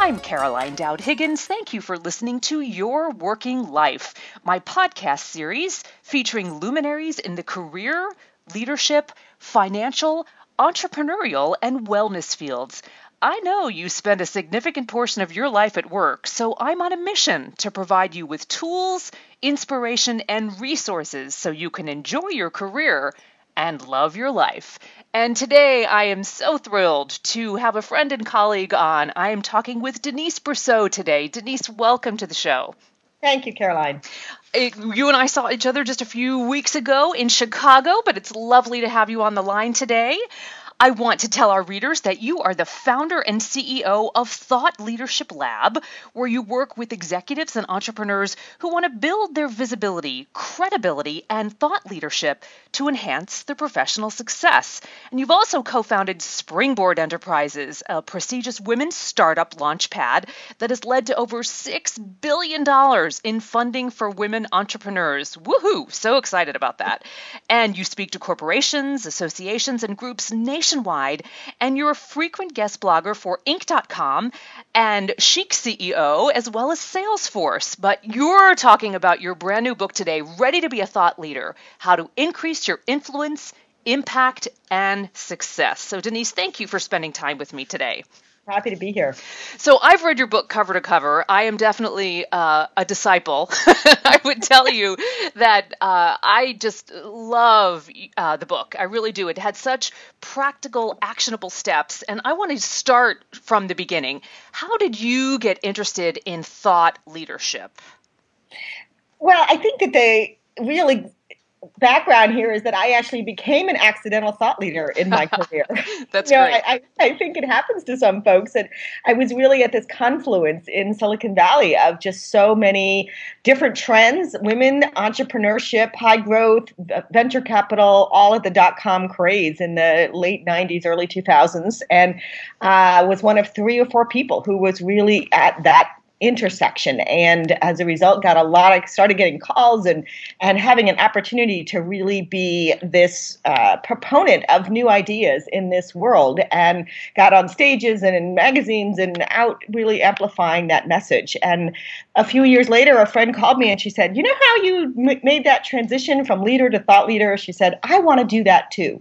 I'm Caroline Dowd Higgins. Thank you for listening to Your Working Life, my podcast series featuring luminaries in the career, leadership, financial, entrepreneurial, and wellness fields. I know you spend a significant portion of your life at work, so I'm on a mission to provide you with tools, inspiration, and resources so you can enjoy your career and love your life. And today I am so thrilled to have a friend and colleague on. I am talking with Denise Brosseau today. Denise, welcome to the show. Thank you, Caroline. It, you and I saw each other just a few weeks ago in Chicago, but it's lovely to have you on the line today. I want to tell our readers that you are the founder and CEO of Thought Leadership Lab, where you work with executives and entrepreneurs who want to build their visibility, credibility, and thought leadership to enhance their professional success. And you've also co founded Springboard Enterprises, a prestigious women's startup launchpad that has led to over $6 billion in funding for women entrepreneurs. Woohoo! So excited about that. And you speak to corporations, associations, and groups nationwide nationwide, and you're a frequent guest blogger for Inc.com and Chic CEO, as well as Salesforce. But you're talking about your brand new book today, Ready to be a Thought Leader How to Increase Your Influence, Impact, and Success. So, Denise, thank you for spending time with me today. Happy to be here. So I've read your book cover to cover. I am definitely uh, a disciple. I would tell you that uh, I just love uh, the book. I really do. It had such practical, actionable steps. And I want to start from the beginning. How did you get interested in thought leadership? Well, I think that they really background here is that I actually became an accidental thought leader in my career. That's you know, great. I, I, think it happens to some folks. And I was really at this confluence in Silicon Valley of just so many different trends women, entrepreneurship, high growth, venture capital, all at the dot com craze in the late 90s, early 2000s. And I uh, was one of three or four people who was really at that intersection. And as a result got a lot of started getting calls and and having an opportunity to really be this uh, proponent of new ideas in this world and got on stages and in magazines and out really amplifying that message. And a few years later a friend called me and she said you know how you m- made that transition from leader to thought leader? She said i want to do that too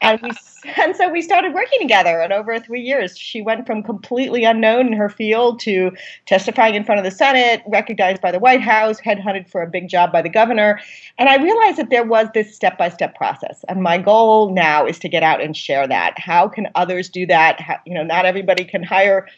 and we and so we started working together and over three years she went from completely unknown in her field to testifying in front of the senate recognized by the white house headhunted for a big job by the governor. And i realized that there was this step-by-step process. And my goal now is to get out and share that. How can others do that? How, you know not everybody can hire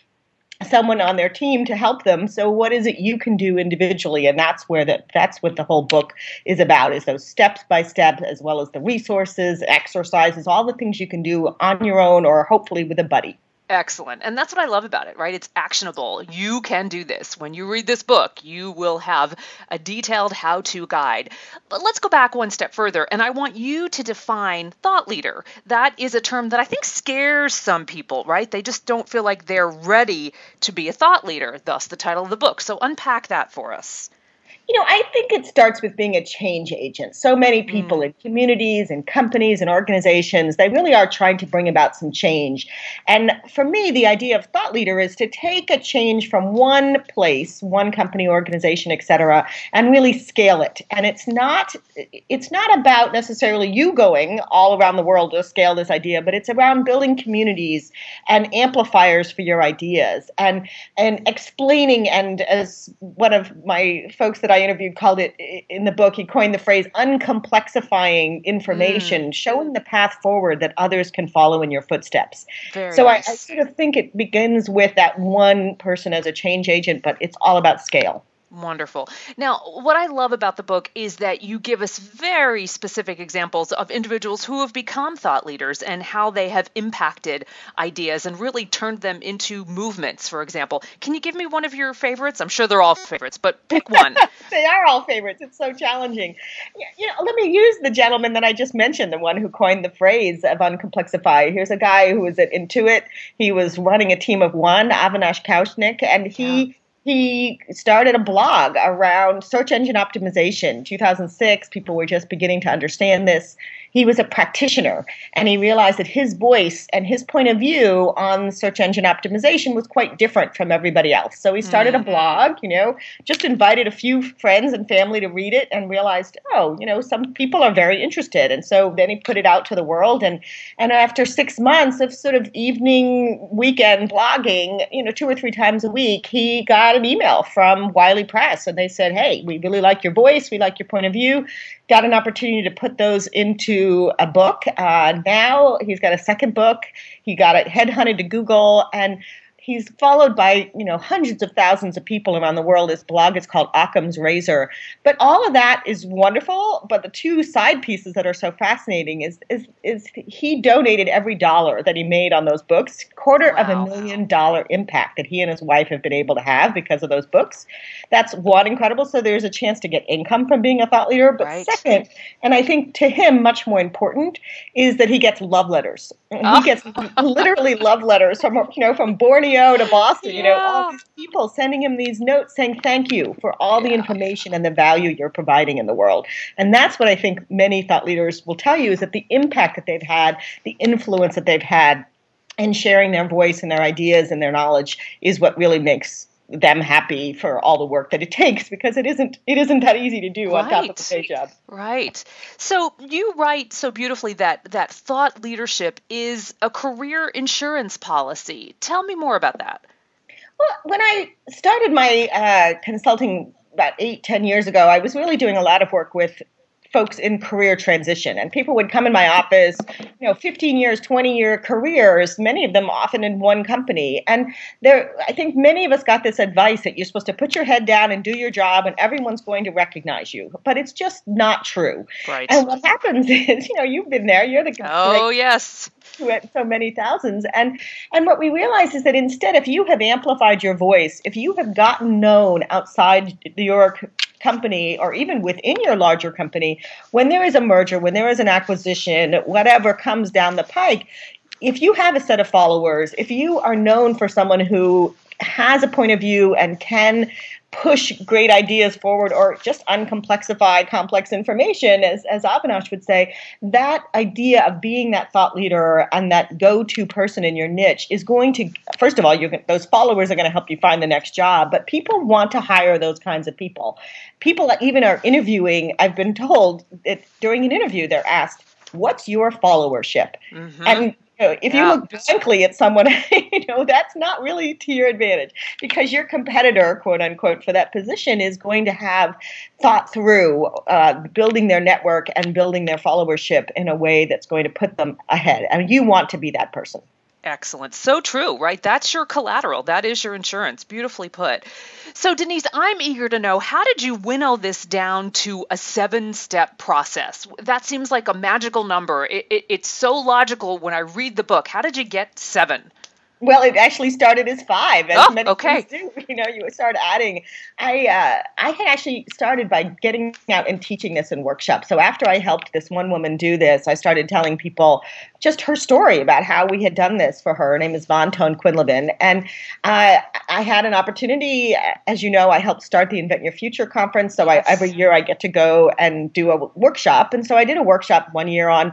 someone on their team to help them. So what is it you can do individually? And that's where the, that's what the whole book is about is those steps by step as well as the resources exercises all the things you can do on your own or hopefully with a buddy Excellent. And that's what I love about it, right? It's actionable. You can do this. When you read this book, you will have a detailed how to guide. But let's go back one step further, and I want you to define thought leader. That is a term that I think scares some people, right? They just don't feel like they're ready to be a thought leader, thus the title of the book. So unpack that for us. You know, I think it starts with being a change agent. So many people mm. in communities and companies and organizations, they really are trying to bring about some change. And for me, the idea of thought leader is to take a change from one place, one company, organization, et cetera, and really scale it. And it's not it's not about necessarily you going all around the world to scale this idea, but it's around building communities and amplifiers for your ideas and and explaining and as one of my folks that I I interviewed called it in the book. He coined the phrase uncomplexifying information, mm. showing the path forward that others can follow in your footsteps. Very so nice. I, I sort of think it begins with that one person as a change agent, but it's all about scale. Wonderful. Now, what I love about the book is that you give us very specific examples of individuals who have become thought leaders and how they have impacted ideas and really turned them into movements, for example. Can you give me one of your favorites? I'm sure they're all favorites, but pick one. they are all favorites. It's so challenging. You know, let me use the gentleman that I just mentioned, the one who coined the phrase of uncomplexify. Here's a guy who was at Intuit. He was running a team of one, Avinash Kaushik, and he yeah he started a blog around search engine optimization 2006 people were just beginning to understand this he was a practitioner and he realized that his voice and his point of view on search engine optimization was quite different from everybody else. So he started mm-hmm. a blog, you know, just invited a few friends and family to read it and realized, oh, you know, some people are very interested. And so then he put it out to the world and and after 6 months of sort of evening weekend blogging, you know, two or three times a week, he got an email from Wiley Press and they said, "Hey, we really like your voice, we like your point of view got an opportunity to put those into a book. Uh, now he's got a second book. He got it headhunted to Google, and he's followed by you know hundreds of thousands of people around the world. His blog is called Occam's Razor. But all of that is wonderful. But the two side pieces that are so fascinating is is is he donated every dollar that he made on those books, quarter wow. of a million dollar impact that he and his wife have been able to have because of those books. That's one incredible. So there's a chance to get income from being a thought leader. But right. second, and I think to him much more important is that he gets love letters. Oh. He ah. gets literally love letters from you know from Borneo to Boston, yeah. you know, all these people sending him these notes saying thank you for all yeah. the information and the value you're providing in the world. And that's what I think many thought leaders will tell you is that the impact that they've had, the influence that they've had in sharing their voice and their ideas and their knowledge is what really makes them happy for all the work that it takes because it isn't it isn't that easy to do right. on top of the day job. Right. So you write so beautifully that that thought leadership is a career insurance policy. Tell me more about that. Well, when I started my uh, consulting about eight, ten years ago, I was really doing a lot of work with folks in career transition. And people would come in my office you know 15 years 20 year careers many of them often in one company. And there i think many of us got this advice that you're supposed to put your head down and do your job and everyone's going to recognize you. But it's just not true. Right. And what happens is you know you've been there you're the guy. oh yes. so many thousands. And and what we realize is that instead if you have amplified your voice if you have gotten known outside your company or even within your larger company, when there is a merger, when there is an acquisition, whatever comes down the pike, if you have a set of followers, if you are known for someone who has a point of view and can push great ideas forward or just uncomplexify complex information, as, as Avinash would say, that idea of being that thought leader and that go to person in your niche is going to, first of all, you those followers are going to help you find the next job, but people want to hire those kinds of people. People even are interviewing, I've been told that during an interview, they're asked, What's your followership? Mm-hmm. And know, if yeah. you look blankly at someone, you know, that's not really to your advantage because your competitor, quote unquote, for that position is going to have thought through uh, building their network and building their followership in a way that's going to put them ahead. I mean, you want to be that person. Excellent. So true, right? That's your collateral. That is your insurance. Beautifully put. So, Denise, I'm eager to know how did you winnow this down to a seven step process? That seems like a magical number. It, it, it's so logical when I read the book. How did you get seven? Well, it actually started as five, as oh, many okay. things do. You know, you start adding. I uh, I had actually started by getting out and teaching this in workshops. So after I helped this one woman do this, I started telling people just her story about how we had done this for her. Her name is Van Ton-Quinlivan, and uh, I had an opportunity. As you know, I helped start the Invent Your Future conference. So I, every year I get to go and do a workshop, and so I did a workshop one year on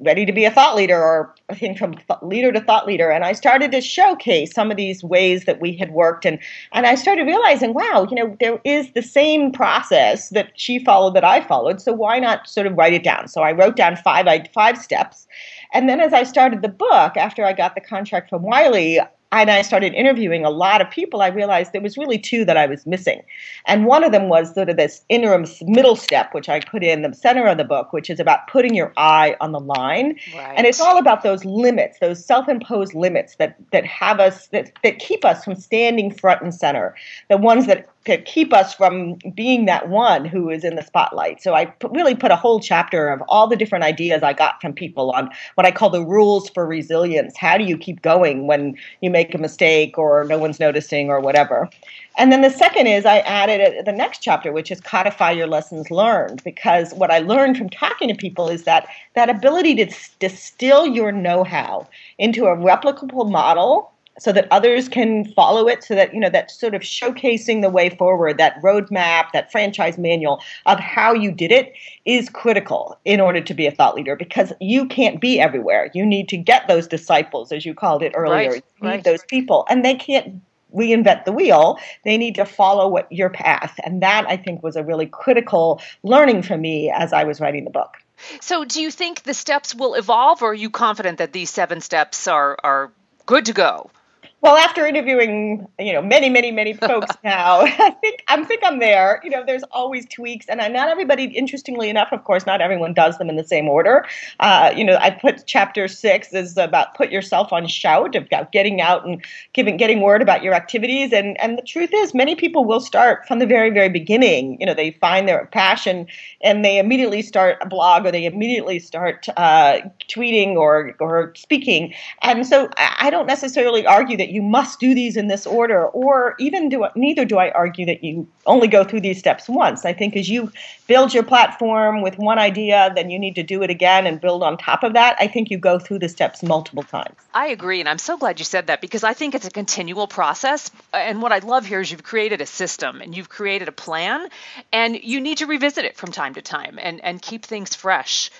ready to be a thought leader or I think from leader to thought leader. And I started to showcase some of these ways that we had worked. And and I started realizing wow you know there is the same process that she followed that I followed. So why not sort of write it down? So I wrote down five five steps. And then as I started the book after I got the contract from Wiley and I started interviewing a lot of people, I realized there was really two that I was missing. And one of them was sort of this interim middle step, which I put in the center of the book, which is about putting your eye on the line. Right. And it's all about those limits, those self-imposed limits that that have us that, that keep us from standing front and center. The ones that to keep us from being that one who is in the spotlight. So I really put a whole chapter of all the different ideas I got from people on what I call the rules for resilience. How do you keep going when you make a mistake or no one's noticing or whatever? And then the second is I added the next chapter, which is codify your lessons learned, because what I learned from talking to people is that that ability to distill your know-how into a replicable model so that others can follow it so that you know that sort of showcasing the way forward that roadmap that franchise manual of how you did it is critical in order to be a thought leader because you can't be everywhere. You need to get those disciples as you called it earlier. Right, you need right. those people and they can't reinvent the wheel. They need to follow what your path and that i think was a really critical learning for me as i was writing the book. So do you think the steps will evolve or are you confident that these seven steps are are good to go well, after interviewing, you know, many, many, many folks now, I think I think I'm there. You know, there's always tweaks, and I, not everybody. Interestingly enough, of course, not everyone does them in the same order. Uh, you know, I put chapter six is about put yourself on shout about getting out and giving getting word about your activities, and and the truth is, many people will start from the very, very beginning. You know, they find their passion, and they immediately start a blog, or they immediately start uh, tweeting or or speaking, and so I don't necessarily argue that that you must do these in this order, or even do neither do I argue that you only go through these steps once. I think as you build your platform with one idea, then you need to do it again and build on top of that. I think you go through the steps multiple times. I agree, and I'm so glad you said that because I think it's a continual process. And what I love here is you've created a system and you've created a plan, and you need to revisit it from time to time and, and keep things fresh.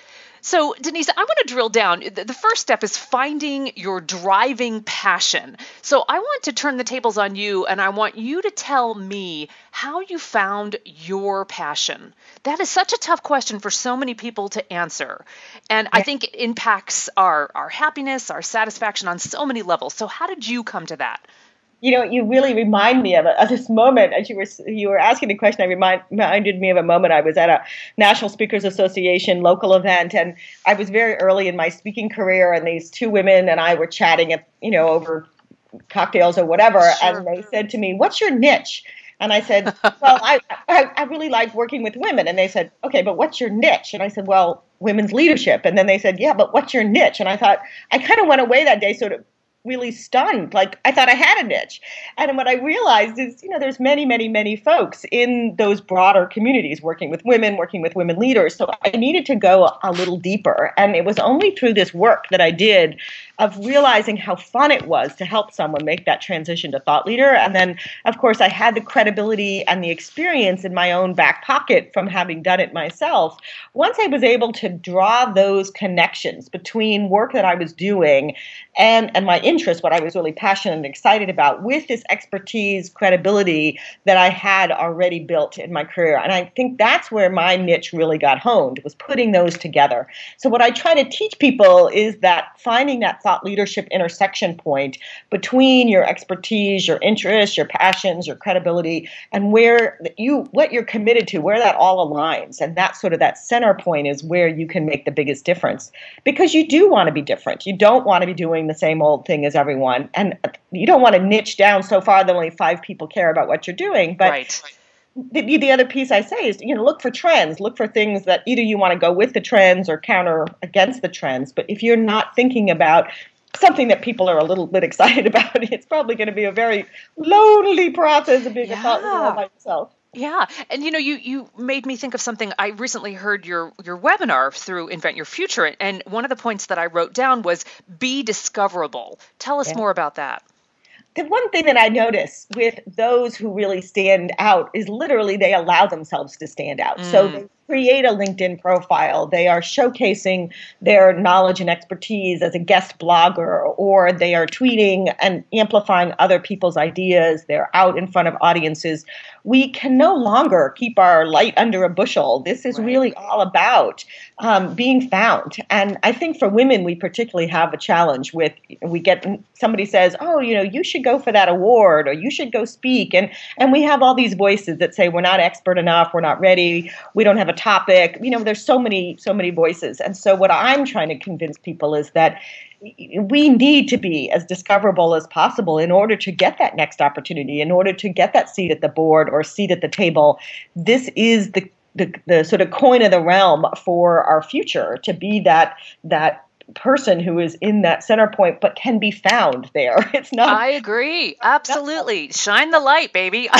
So, Denise, I want to drill down. The first step is finding your driving passion. So, I want to turn the tables on you and I want you to tell me how you found your passion. That is such a tough question for so many people to answer. And yeah. I think it impacts our, our happiness, our satisfaction on so many levels. So, how did you come to that? You know, you really remind me of, of this moment as you were you were asking the question. I remind, reminded me of a moment I was at a National Speakers Association local event, and I was very early in my speaking career, and these two women and I were chatting, at, you know, over cocktails or whatever, sure. and they said to me, "What's your niche?" And I said, "Well, I, I I really like working with women." And they said, "Okay, but what's your niche?" And I said, "Well." Women's leadership, and then they said, "Yeah, but what's your niche?" And I thought I kind of went away that day, sort of really stunned. Like i thought i had a niche. And what i realized is you know there's many many many folks in those broader communities working with women working with women leaders. So i needed to go a little deeper. And it was only through this work that i did of realizing how fun it was to help someone make that transition to thought leader and then of course i had the credibility and the experience in my own back pocket from having done it myself once i was able to draw those connections between work that i was doing and and my interest, what I was really passionate and excited about, with this expertise, credibility that I had already built in my career. And I think that's where my niche really got honed, was putting those together. So what I try to teach people is that finding that thought leadership intersection point between your expertise, your interests, your passions, your credibility, and where you what you're committed to, where that all aligns. And that sort of that center point is where you can make the biggest difference. Because you do want to be different. You don't want to be doing the same old thing as everyone. And uh, you don't want to niche down so far that only five people care about what you're doing. But right. The, the other piece I say is, you know, look for trends. Look for things that either you want to go with the trends or counter against the trends. But if you're not thinking about something that people are a little bit excited about, it's probably going to be a very lonely process of being yeah. a thought leader by yourself. Yeah, and you know, you you made me think of something. I recently heard your your webinar through Invent Your Future, and one of the points that I wrote down was be discoverable. Tell us yeah. more about that. The one thing that I notice with those who really stand out is literally they allow themselves to stand out. Mm. So they create a LinkedIn profile. They are showcasing their knowledge and expertise as a guest blogger, or they are tweeting and amplifying other people's ideas. They're out in front of audiences. We can no longer keep our light under a bushel. This is right. really all about um, being found. And I think for women, we particularly have a challenge with we get somebody says, "Oh, you know, you should go for that award, or you should go speak," and and we have all these voices that say we're not expert enough, we're not ready, we don't have a topic. You know there's so many so many voices. And so what i'm trying to convince people is that we need to be as discoverable as possible in order to get that next opportunity in order to get that seat at the board or seat at the table. This is the the, the sort of coin of the realm for our future to be that that person who is in that center point but can be found there. It's not I agree. Absolutely. Shine the light, baby.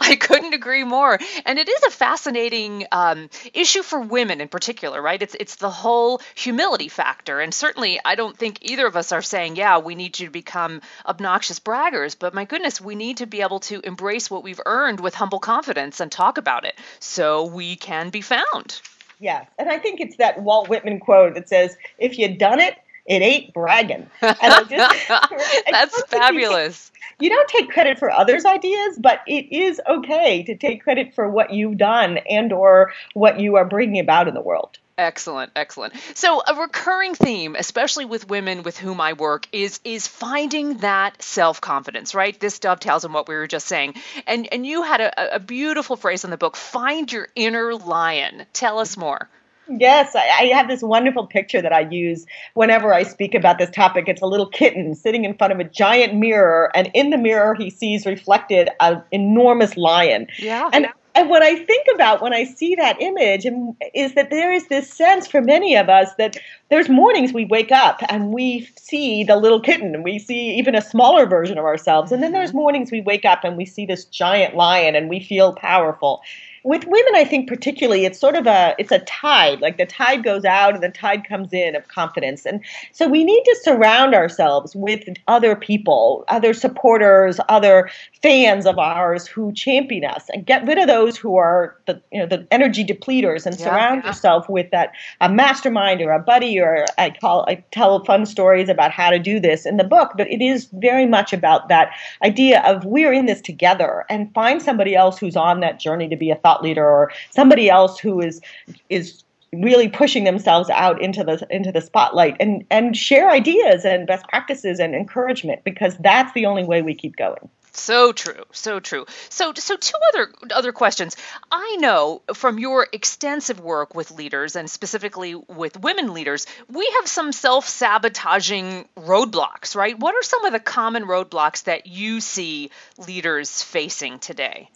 I couldn't agree more. And it is a fascinating um, issue for women in particular, right? It's it's the whole humility factor. And certainly I don't think either of us are saying, yeah, we need you to become obnoxious braggers, but my goodness, we need to be able to embrace what we've earned with humble confidence and talk about it so we can be found. Yes. And I think it's that Walt Whitman quote that says, if you done it, it ain't bragging. And I just, That's fabulous. You, you don't take credit for others' ideas, but it is okay to take credit for what you've done and or what you are bringing about in the world. Excellent, excellent. So a recurring theme, especially with women with whom I work, is is finding that self-confidence, right? This dovetails on what we were just saying. And and you had a, a beautiful phrase in the book, find your inner lion. Tell us more. Yes, I, I, have this wonderful picture that I use whenever I speak about this topic. It's a little kitten sitting in front of a giant mirror, and in the mirror, he sees reflected an enormous lion. Yeah. And and what I think about when I see that image is that there is this sense for many of us that there's mornings we wake up and we see the little kitten and we see even a smaller version of ourselves. And then there's mm-hmm. mornings we wake up and we see this giant lion and we feel powerful with women i think particularly it's sort of a it's a tide like the tide goes out and the tide comes in of confidence and so we need to surround ourselves with other people other supporters other fans of ours who champion us and get rid of those who are the you know the energy depleters and yeah, surround yeah. yourself with that a mastermind or a buddy or i call i tell fun stories about how to do this in the book but it is very much about that idea of we're in this together and find somebody else who's on that journey to be a thought thought leader or somebody else who is is really pushing themselves out into the into the spotlight and and share ideas and best practices and encouragement because that's the only way we keep going. So true. So true. So so two other other questions. I know from your extensive work with leaders and specifically with women leaders we have some self-sabotaging roadblocks right? What are some of the common roadblocks that you see leaders facing today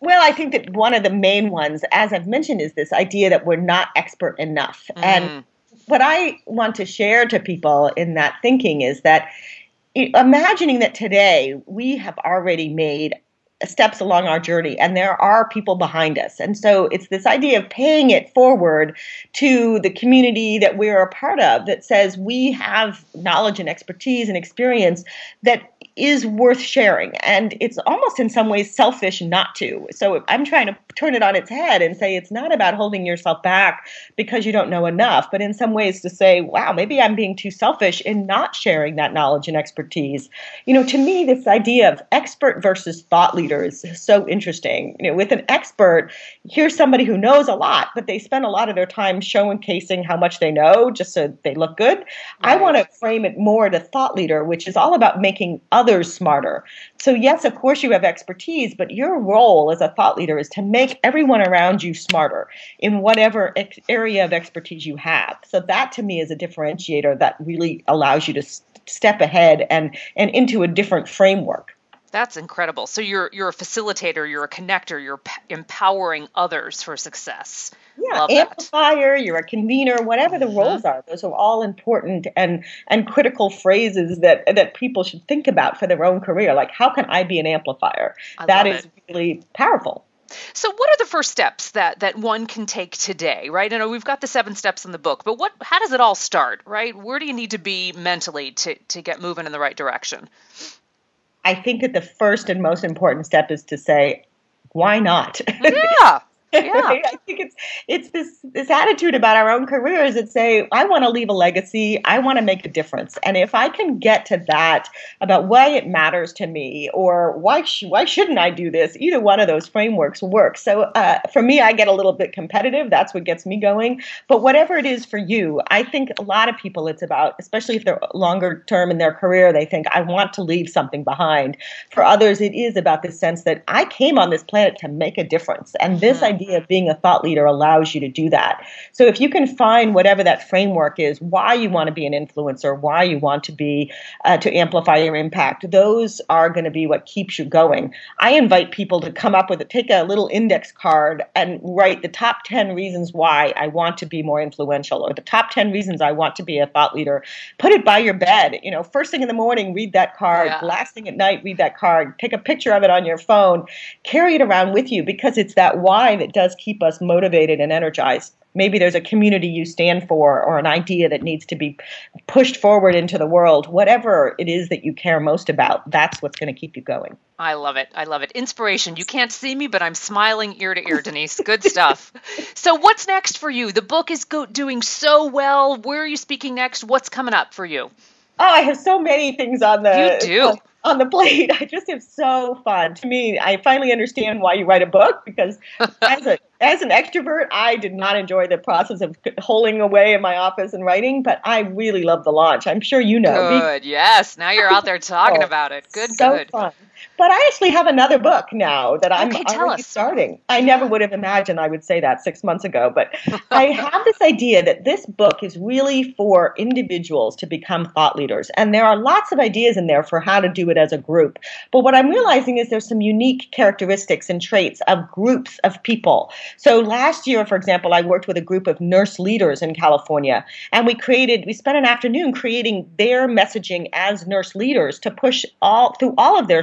well, I think that one of the main ones, as I've mentioned, is this idea that we're not expert enough. Mm. And what I want to share to people in that thinking is that imagining that today we have already made steps along our journey and there are people behind us. And so it's this idea of paying it forward to the community that we're a part of that says we have knowledge and expertise and experience that is worth sharing. And it's almost in some ways selfish not to. So I'm trying to turn it on its head and say it's not about holding yourself back because you don't know enough, but in some ways to say, wow, maybe I'm being too selfish in not sharing that knowledge and expertise. You know, to me, this idea of expert versus thought leader is so interesting. You know, with an expert, here's somebody who knows a lot, but they spend a lot of their time showcasing how much they know just so they look good. Right. I want to frame it more to thought leader, which is all about making others smarter. So, yes, of course, you have expertise, but your role as a thought leader is to make everyone around you smarter in whatever ex- area of expertise you have. So, that to me is a differentiator that really allows you to s- step ahead and, and into a different framework. That's incredible. So you're you're a facilitator, you're a connector, you're p- empowering others for success. Yeah, Love amplifier, that. you're a convener, whatever the mm-hmm. roles are. Those are all important and and critical phrases that that people should think about for their own career. Like how can I be an amplifier? I that is it. really powerful. So, what are the first steps that that one can take today? Right, I know we've got the seven steps in the book, but what? How does it all start? Right, where do you need to be mentally to to get moving in the right direction? I think that the first and most important step is to say, why not? Yeah. Yeah. I think it's it's this this attitude about our own careers that say I want to leave a legacy, I want to make a difference, and if I can get to that about why it matters to me or why sh- why shouldn't I do this, either one of those frameworks works. So uh, for me, I get a little bit competitive. That's what gets me going. But whatever it is for you, I think a lot of people it's about, especially if they're longer term in their career, they think I want to leave something behind. For others, it is about the sense that I came on this planet to make a difference, and this mm-hmm. idea idea of being a thought leader allows you to do that. So if you can find whatever that framework is, why you want to be an influencer, why you want to be uh, to amplify your impact, those are going to be what keeps you going. I invite people to come up with it, take a little index card and write the top 10 reasons why I want to be more influential or the top 10 reasons I want to be a thought leader. Put it by your bed. You know, first thing in the morning, read that card. Yeah. Last thing at night, read that card. Take a picture of it on your phone. Carry it around with you because it's that why that does keep us motivated and energized. Maybe there's a community you stand for or an idea that needs to be pushed forward into the world. Whatever it is that you care most about that's what's going to keep you going. I love it. I love it. Inspiration. You can't see me but i'm smiling ear to ear denise. Good stuff. So what's next for you? The book is go- doing so well. Where are you speaking next? What's coming up for you? Oh, I have so many things on the you do on the plate. I just have so fun. To me, I finally understand why you write a book because as a as an extrovert, I did not enjoy the process of holding away in my office and writing, but I really love the launch. I'm sure you know. Good. Yes. Now you're out there talking about it. Good. So good. Fun. But I actually have another book now that I'm okay, already starting. I never would have imagined I would say that six months ago, but I have this idea that this book is really for individuals to become thought leaders. And there are lots of ideas in there for how to do it as a group. But what I'm realizing is there's some unique characteristics and traits of groups of people. So last year, for example, I worked with a group of nurse leaders in California, and we created, we spent an afternoon creating their messaging as nurse leaders to push all through all of their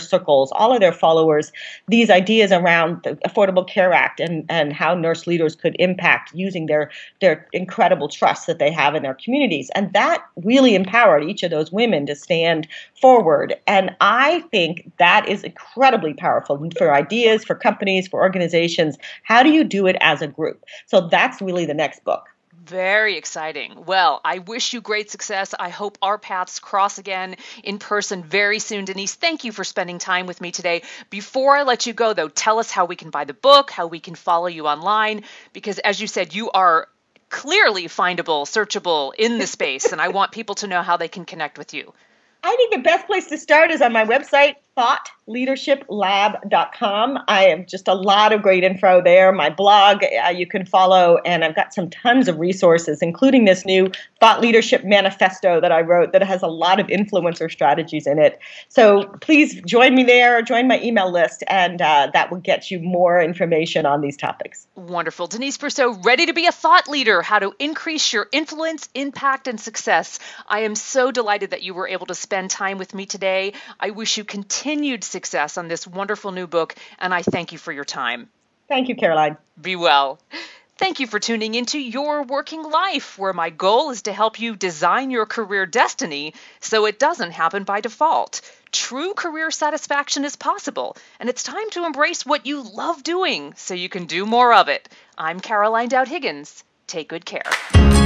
all of their followers, these ideas around the Affordable Care Act and, and how nurse leaders could impact using their, their incredible trust that they have in their communities. And that really empowered each of those women to stand forward. And I think that is incredibly powerful for ideas, for companies, for organizations. How do you do it as a group? So that's really the next book. Very exciting. Well, I wish you great success. I hope our paths cross again in person very soon. Denise, thank you for spending time with me today. Before I let you go, though, tell us how we can buy the book, how we can follow you online, because as you said, you are clearly findable, searchable in the space, and I want people to know how they can connect with you. I think the best place to start is on my website, thoughtleadershiplab.com. I have just a lot of great info there. My blog uh, you can follow, and I've got some tons of resources, including this new Thought Leadership Manifesto that I wrote that has a lot of influencer strategies in it. So please join me there, join my email list, and uh, that will get you more information on these topics. Wonderful. Denise Brosseau, ready to be a thought leader, how to increase your influence, impact, and success. I am so delighted that you were able to spend time with me today. I wish you continued continued success on this wonderful new book, and I thank you for your time. Thank you, Caroline. Be well. Thank you for tuning into Your Working Life, where my goal is to help you design your career destiny so it doesn't happen by default. True career satisfaction is possible, and it's time to embrace what you love doing so you can do more of it. I'm Caroline Dowd Higgins. Take good care.